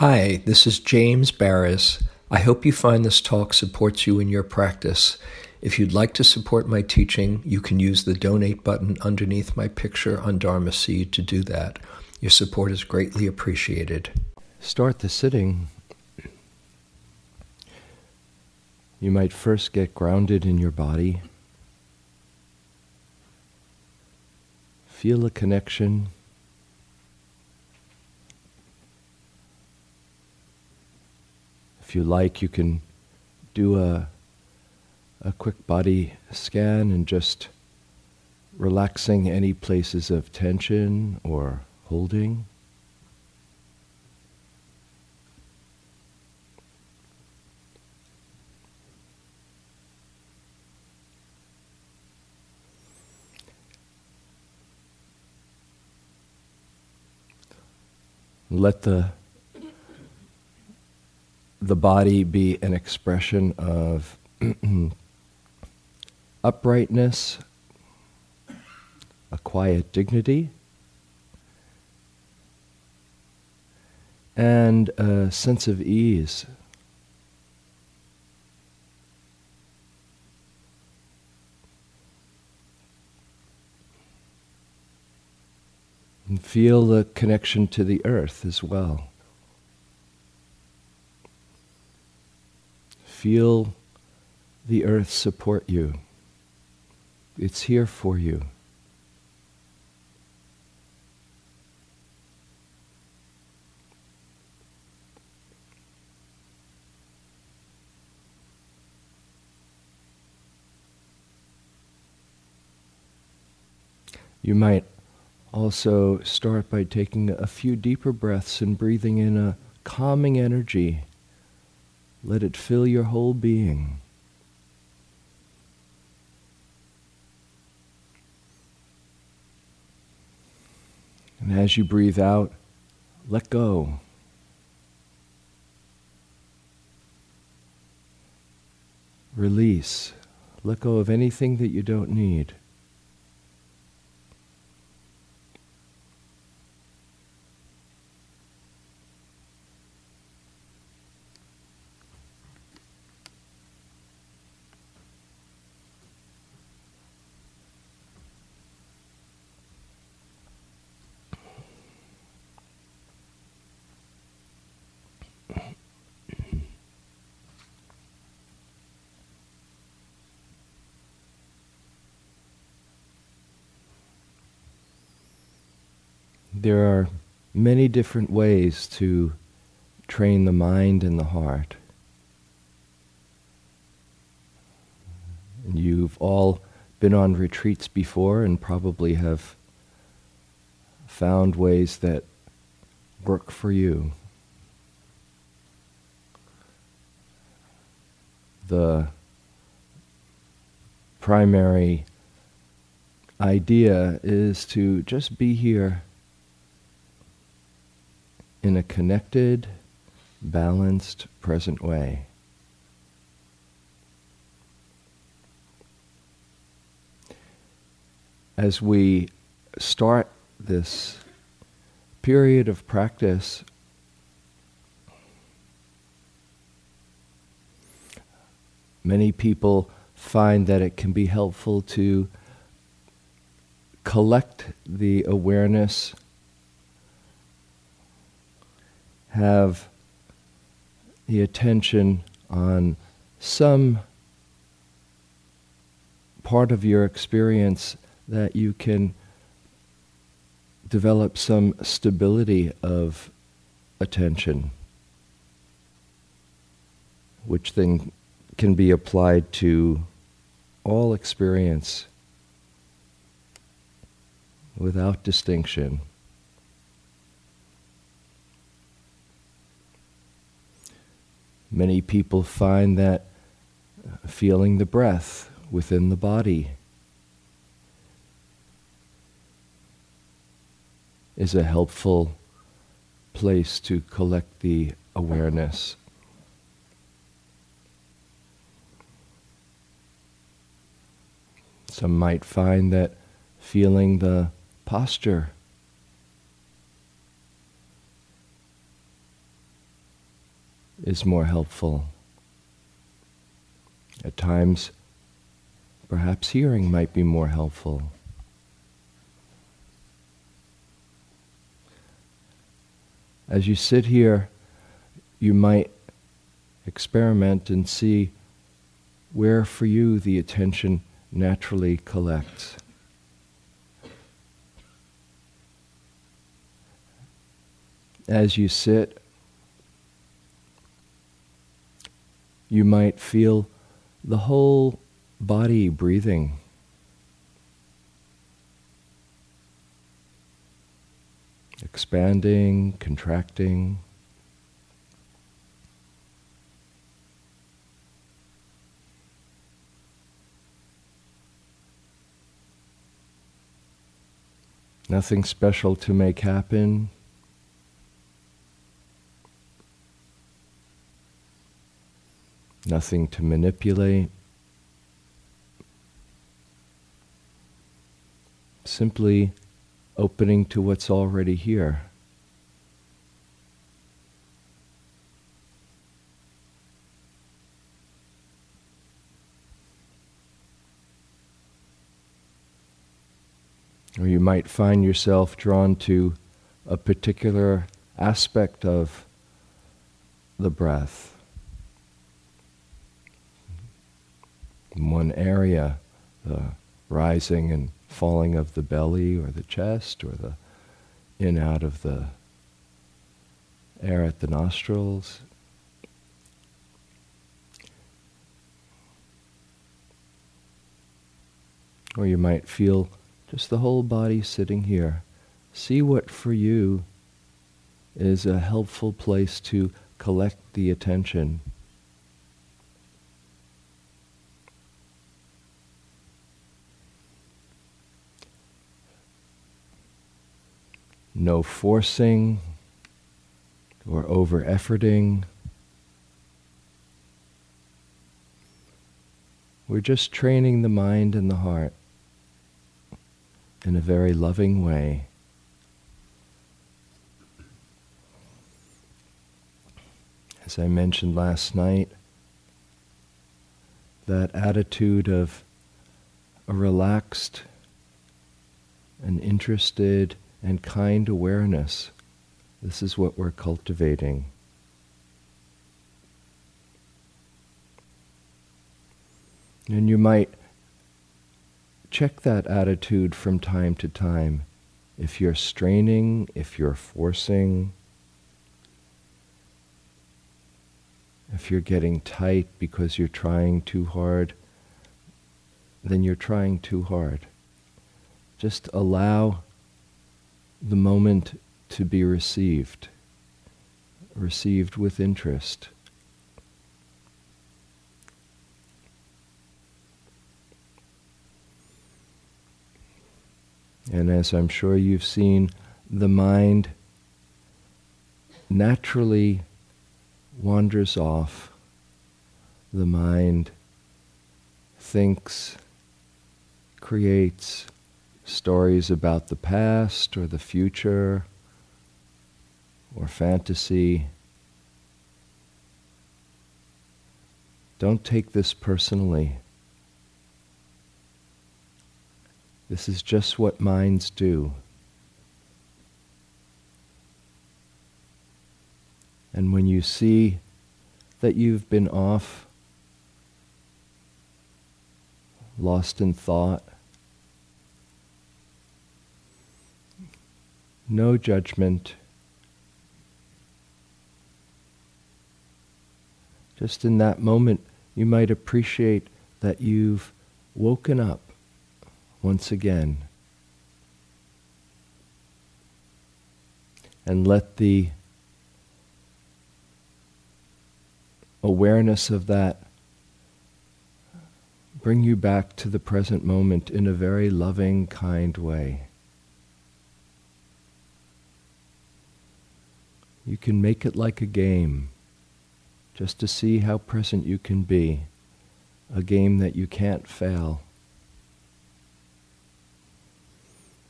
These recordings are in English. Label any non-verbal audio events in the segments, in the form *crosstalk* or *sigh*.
Hi, this is James Baraz. I hope you find this talk supports you in your practice. If you'd like to support my teaching, you can use the donate button underneath my picture on Dharma Seed to do that. Your support is greatly appreciated. Start the sitting. You might first get grounded in your body. Feel a connection If you like, you can do a, a quick body scan and just relaxing any places of tension or holding. Let the the body be an expression of *clears throat* uprightness, a quiet dignity, and a sense of ease. And feel the connection to the earth as well. Feel the earth support you. It's here for you. You might also start by taking a few deeper breaths and breathing in a calming energy let it fill your whole being. And as you breathe out, let go. Release. Let go of anything that you don't need. There are many different ways to train the mind and the heart. And you've all been on retreats before and probably have found ways that work for you. The primary idea is to just be here in a connected, balanced, present way. As we start this period of practice, many people find that it can be helpful to collect the awareness have the attention on some part of your experience that you can develop some stability of attention, which then can be applied to all experience without distinction. Many people find that feeling the breath within the body is a helpful place to collect the awareness. Some might find that feeling the posture is more helpful. At times, perhaps hearing might be more helpful. As you sit here, you might experiment and see where for you the attention naturally collects. As you sit, you might feel the whole body breathing. Expanding, contracting. Nothing special to make happen. Nothing to manipulate. Simply opening to what's already here. Or you might find yourself drawn to a particular aspect of the breath. In one area, the rising and falling of the belly or the chest or the in out of the air at the nostrils. Or you might feel just the whole body sitting here. See what for you is a helpful place to collect the attention. No forcing or over efforting. We're just training the mind and the heart in a very loving way. As I mentioned last night, that attitude of a relaxed and interested and kind awareness, this is what we're cultivating. And you might check that attitude from time to time. If you're straining, if you're forcing, if you're getting tight because you're trying too hard, then you're trying too hard. Just allow the moment to be received, received with interest. And as I'm sure you've seen, the mind naturally wanders off. The mind thinks, creates stories about the past or the future or fantasy. Don't take this personally. This is just what minds do. And when you see that you've been off, lost in thought, no judgment, just in that moment, you might appreciate that you've woken up once again. And let the awareness of that bring you back to the present moment in a very loving, kind way. You can make it like a game, just to see how present you can be, a game that you can't fail.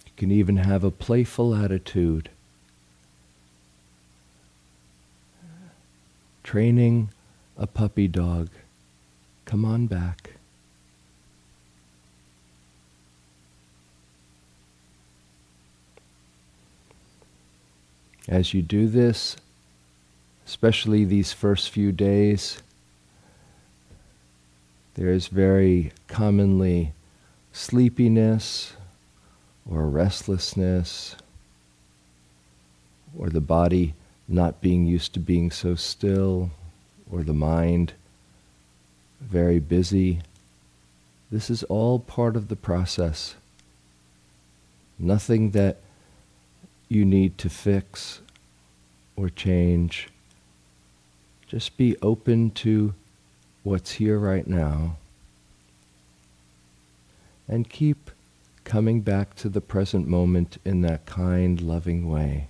You can even have a playful attitude. training a puppy dog. Come on back. As you do this, especially these first few days, there is very commonly sleepiness or restlessness or the body not being used to being so still or the mind very busy. This is all part of the process. Nothing that you need to fix or change. Just be open to what's here right now and keep coming back to the present moment in that kind, loving way.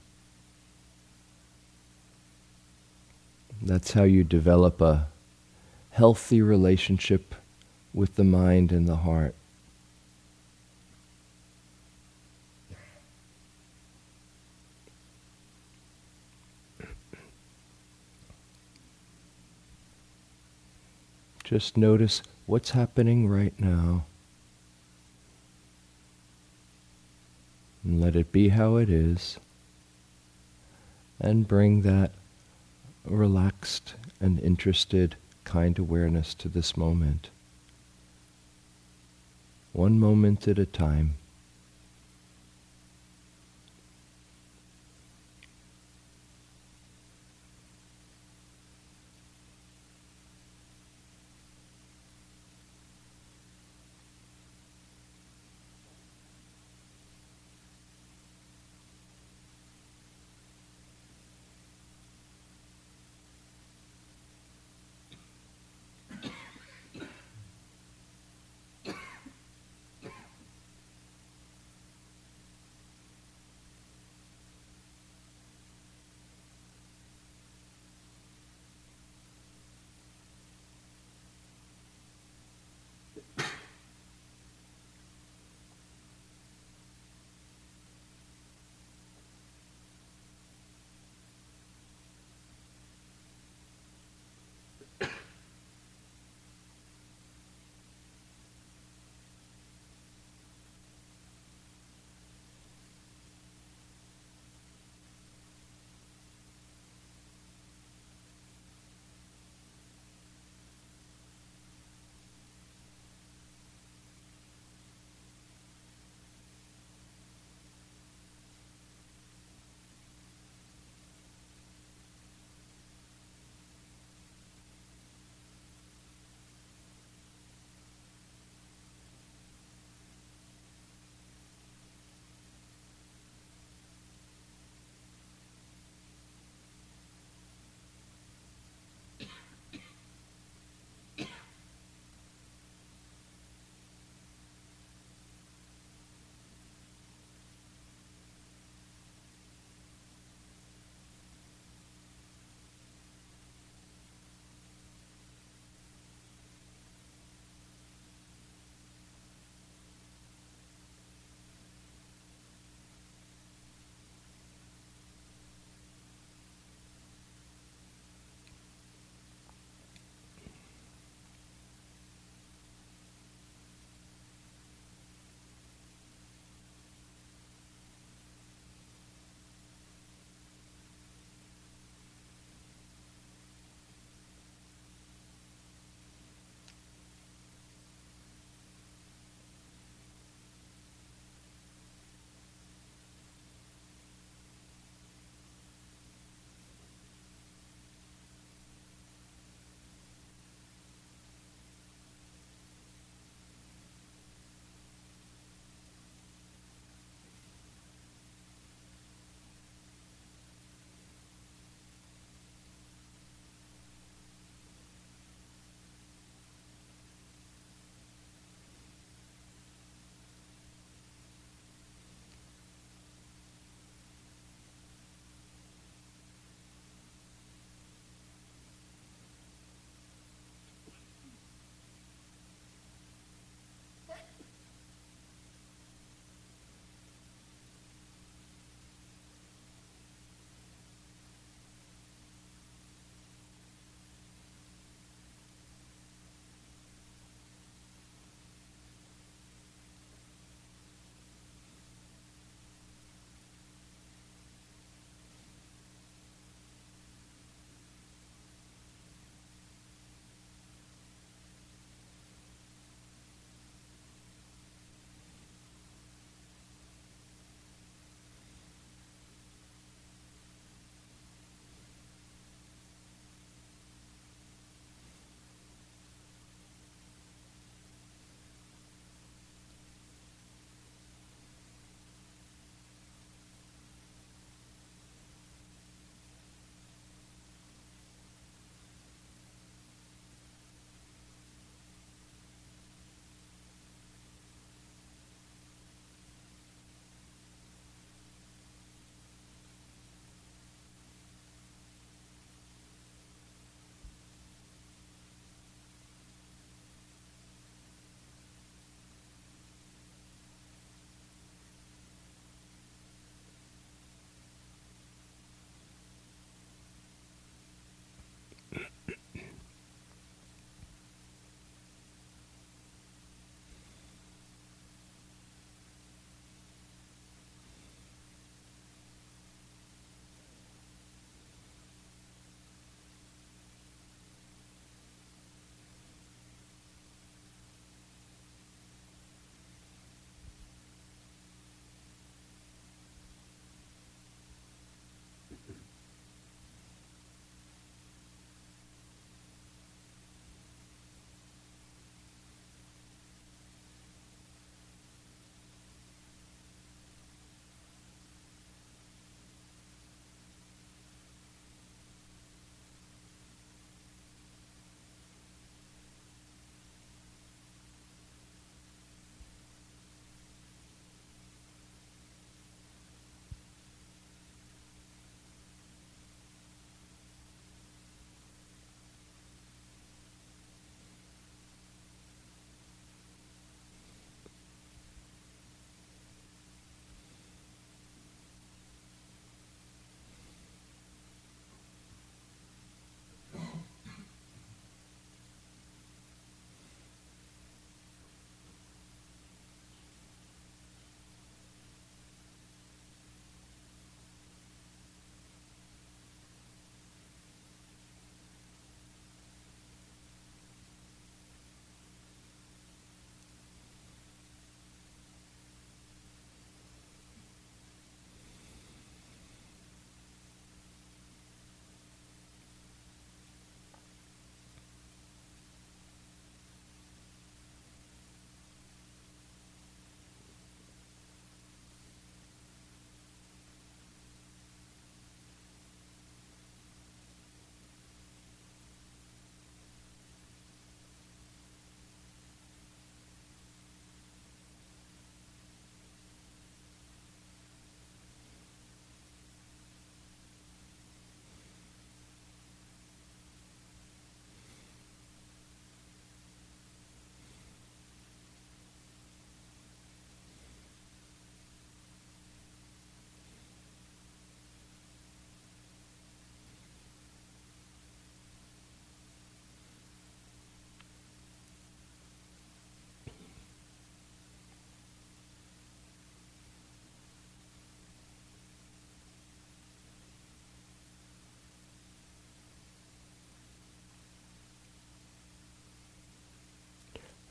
That's how you develop a healthy relationship with the mind and the heart. Just notice what's happening right now. And let it be how it is. And bring that relaxed and interested kind awareness to this moment. One moment at a time.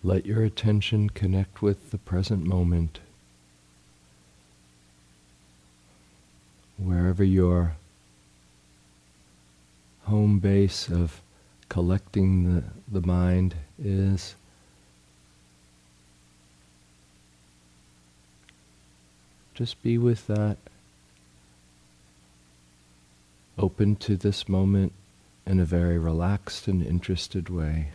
Let your attention connect with the present moment. Wherever your home base of collecting the, the mind is. Just be with that. Open to this moment in a very relaxed and interested way.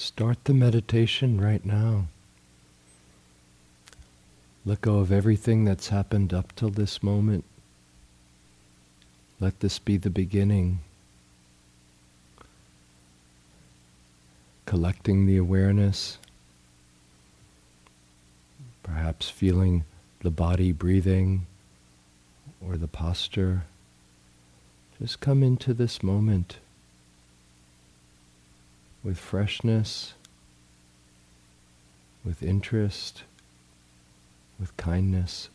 Start the meditation right now. Let go of everything that's happened up till this moment. Let this be the beginning. Collecting the awareness, perhaps feeling the body breathing or the posture. Just come into this moment with freshness, with interest, with kindness.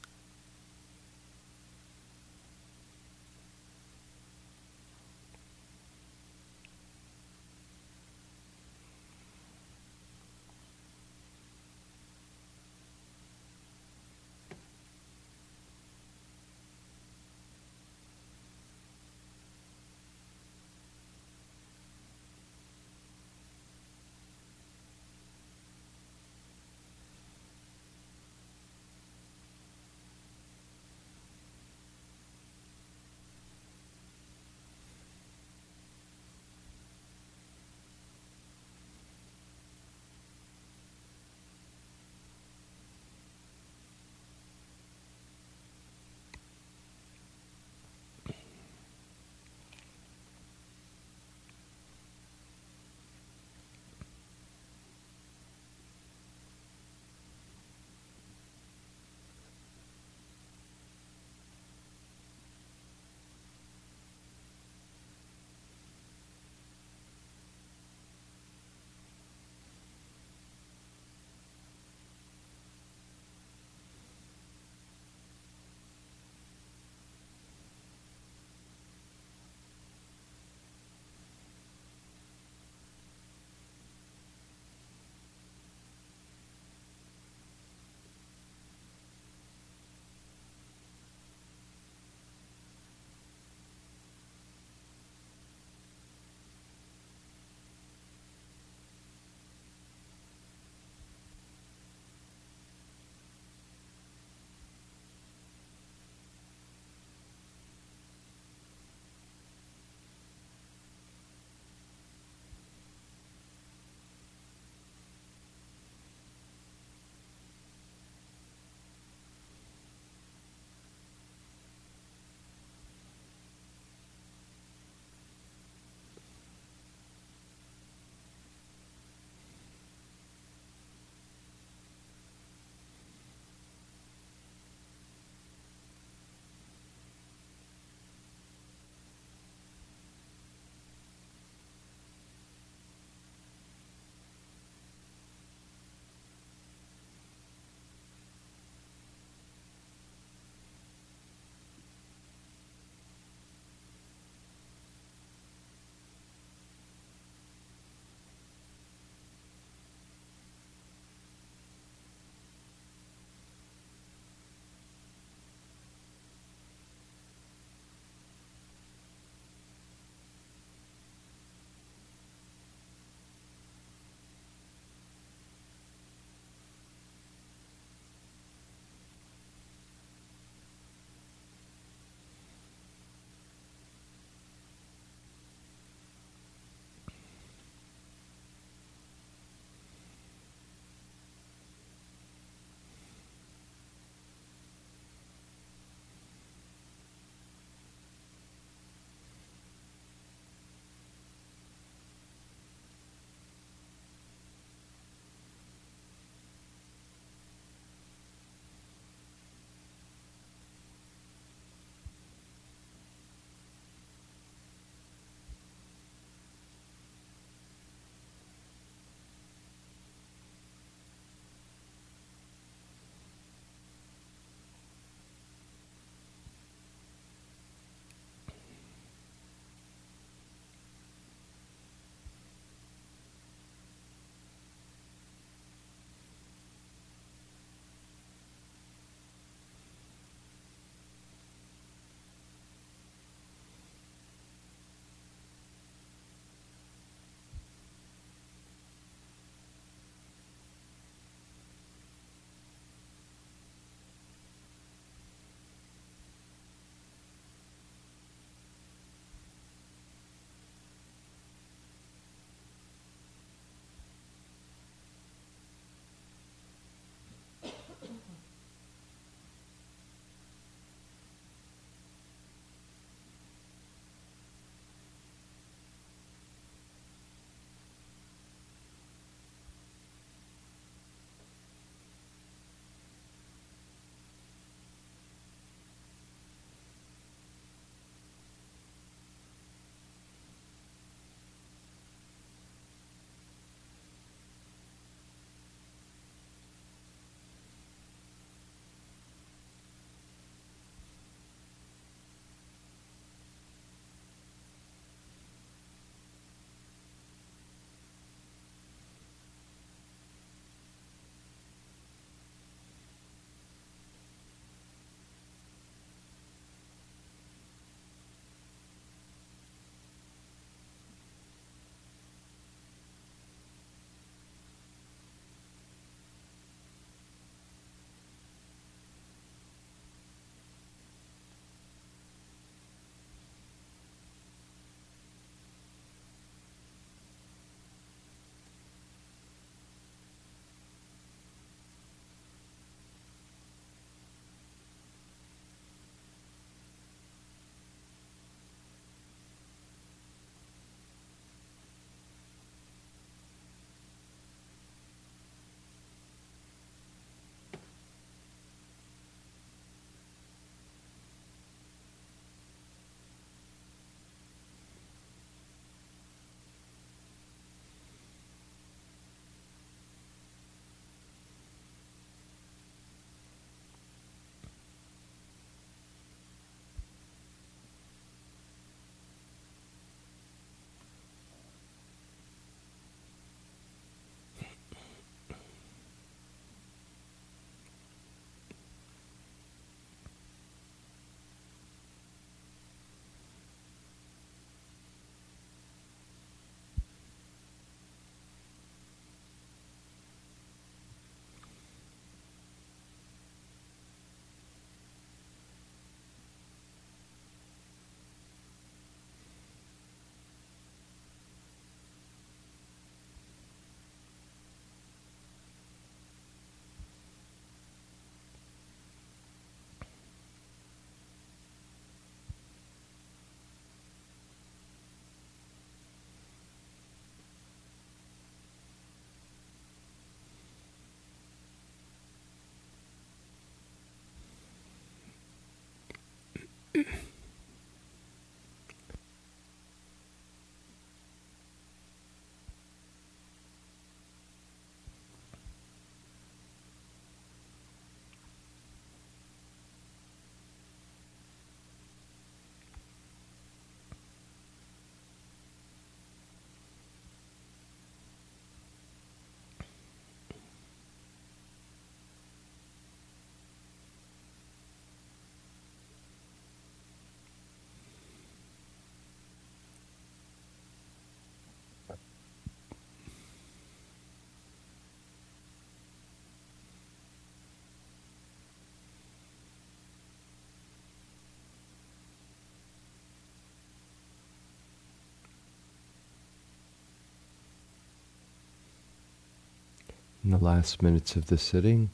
In the last minutes of the sitting,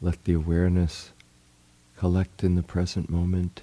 let the awareness collect in the present moment.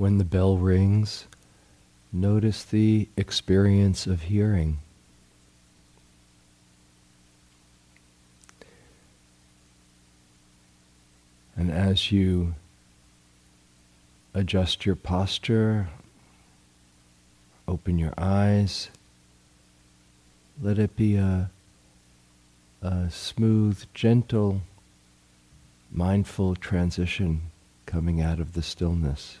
When the bell rings, notice the experience of hearing. And as you adjust your posture, open your eyes, let it be a, a smooth, gentle, mindful transition coming out of the stillness.